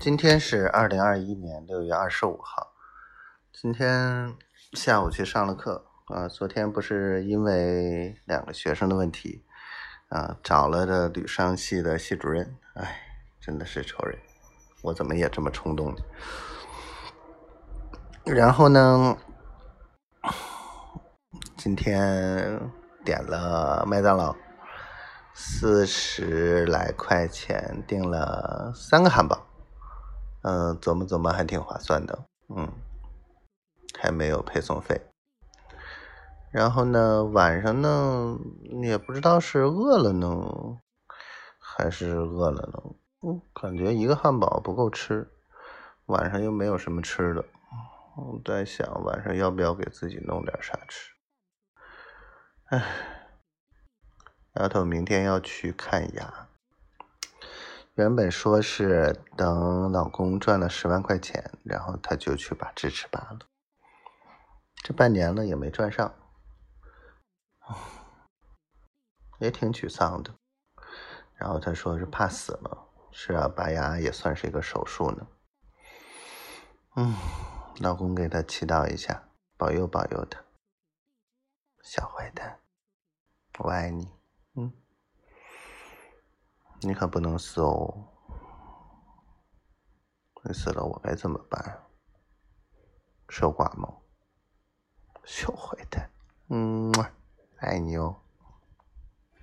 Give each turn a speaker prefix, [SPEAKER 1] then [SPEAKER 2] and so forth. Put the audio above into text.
[SPEAKER 1] 今天是二零二一年六月二十五号。今天下午去上了课啊。昨天不是因为两个学生的问题啊，找了这吕商系的系主任。哎，真的是仇人，我怎么也这么冲动呢？然后呢，今天点了麦当劳，四十来块钱订了三个汉堡。嗯，琢磨琢磨还挺划算的，嗯，还没有配送费。然后呢，晚上呢也不知道是饿了呢，还是饿了呢，嗯，感觉一个汉堡不够吃，晚上又没有什么吃的，我在想晚上要不要给自己弄点啥吃。唉，丫头明天要去看牙。原本说是等老公赚了十万块钱，然后她就去把智齿拔了。这半年了也没赚上，也挺沮丧的。然后他说是怕死了，是啊，拔牙也算是一个手术呢。嗯，老公给他祈祷一下，保佑保佑他。小坏蛋，我爱你。嗯。你可不能死哦！你死了，我该怎么办？守寡吗？小坏蛋，嗯，爱你哦。